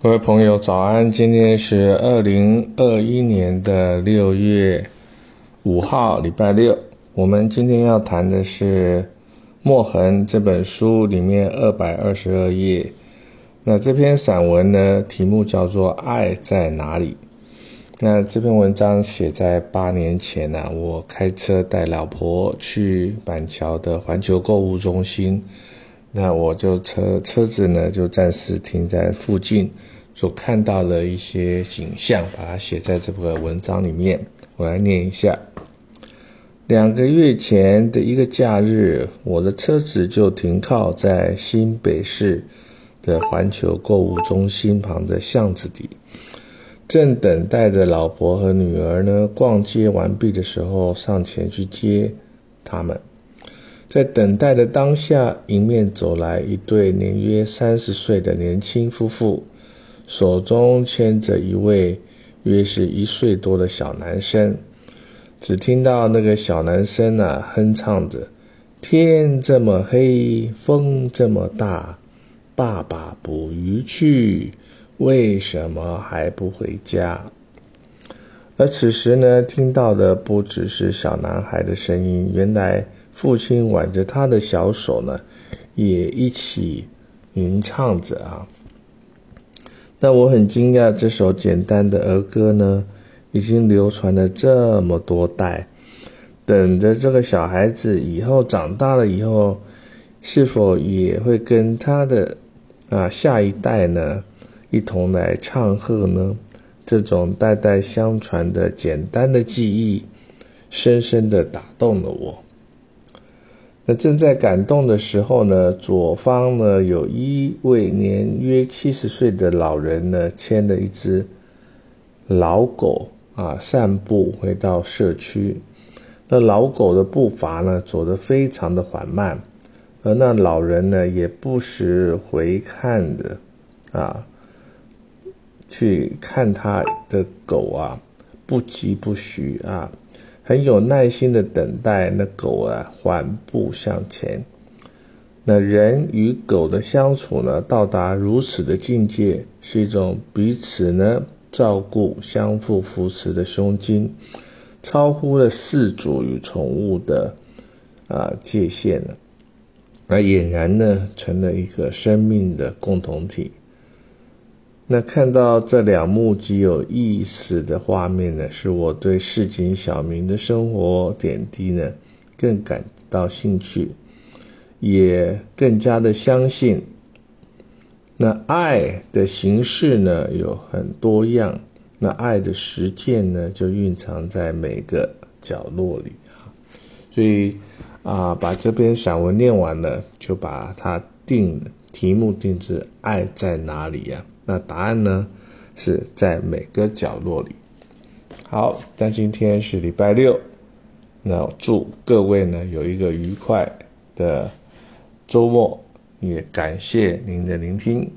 各位朋友，早安！今天是二零二一年的六月五号，礼拜六。我们今天要谈的是《墨痕》这本书里面二百二十二页。那这篇散文呢，题目叫做《爱在哪里》。那这篇文章写在八年前呢，我开车带老婆去板桥的环球购物中心。那我就车车子呢，就暂时停在附近，所看到的一些景象，把它写在这个文章里面。我来念一下：两个月前的一个假日，我的车子就停靠在新北市的环球购物中心旁的巷子里，正等待着老婆和女儿呢逛街完毕的时候，上前去接他们。在等待的当下，迎面走来一对年约三十岁的年轻夫妇，手中牵着一位约是一岁多的小男生。只听到那个小男生啊哼唱着：“天这么黑，风这么大，爸爸捕鱼去，为什么还不回家？”而此时呢，听到的不只是小男孩的声音，原来。父亲挽着他的小手呢，也一起吟唱着啊。那我很惊讶，这首简单的儿歌呢，已经流传了这么多代。等着这个小孩子以后长大了以后，是否也会跟他的啊下一代呢一同来唱和呢？这种代代相传的简单的记忆，深深的打动了我。那正在感动的时候呢，左方呢有一位年约七十岁的老人呢，牵了一只老狗啊，散步回到社区。那老狗的步伐呢，走得非常的缓慢，而那老人呢，也不时回看着啊，去看他的狗啊，不疾不徐啊。很有耐心的等待那狗啊缓步向前。那人与狗的相处呢，到达如此的境界，是一种彼此呢照顾、相互扶持的胸襟，超乎了饲主与宠物的啊界限了，而俨然呢成了一个生命的共同体。那看到这两幕极有意思的画面呢，使我对市井小民的生活点滴呢更感到兴趣，也更加的相信，那爱的形式呢有很多样，那爱的实践呢就蕴藏在每个角落里啊，所以啊，把这篇散文念完了，就把它定题目定制“爱在哪里”呀？那答案呢，是在每个角落里。好，但今天是礼拜六，那祝各位呢有一个愉快的周末，也感谢您的聆听。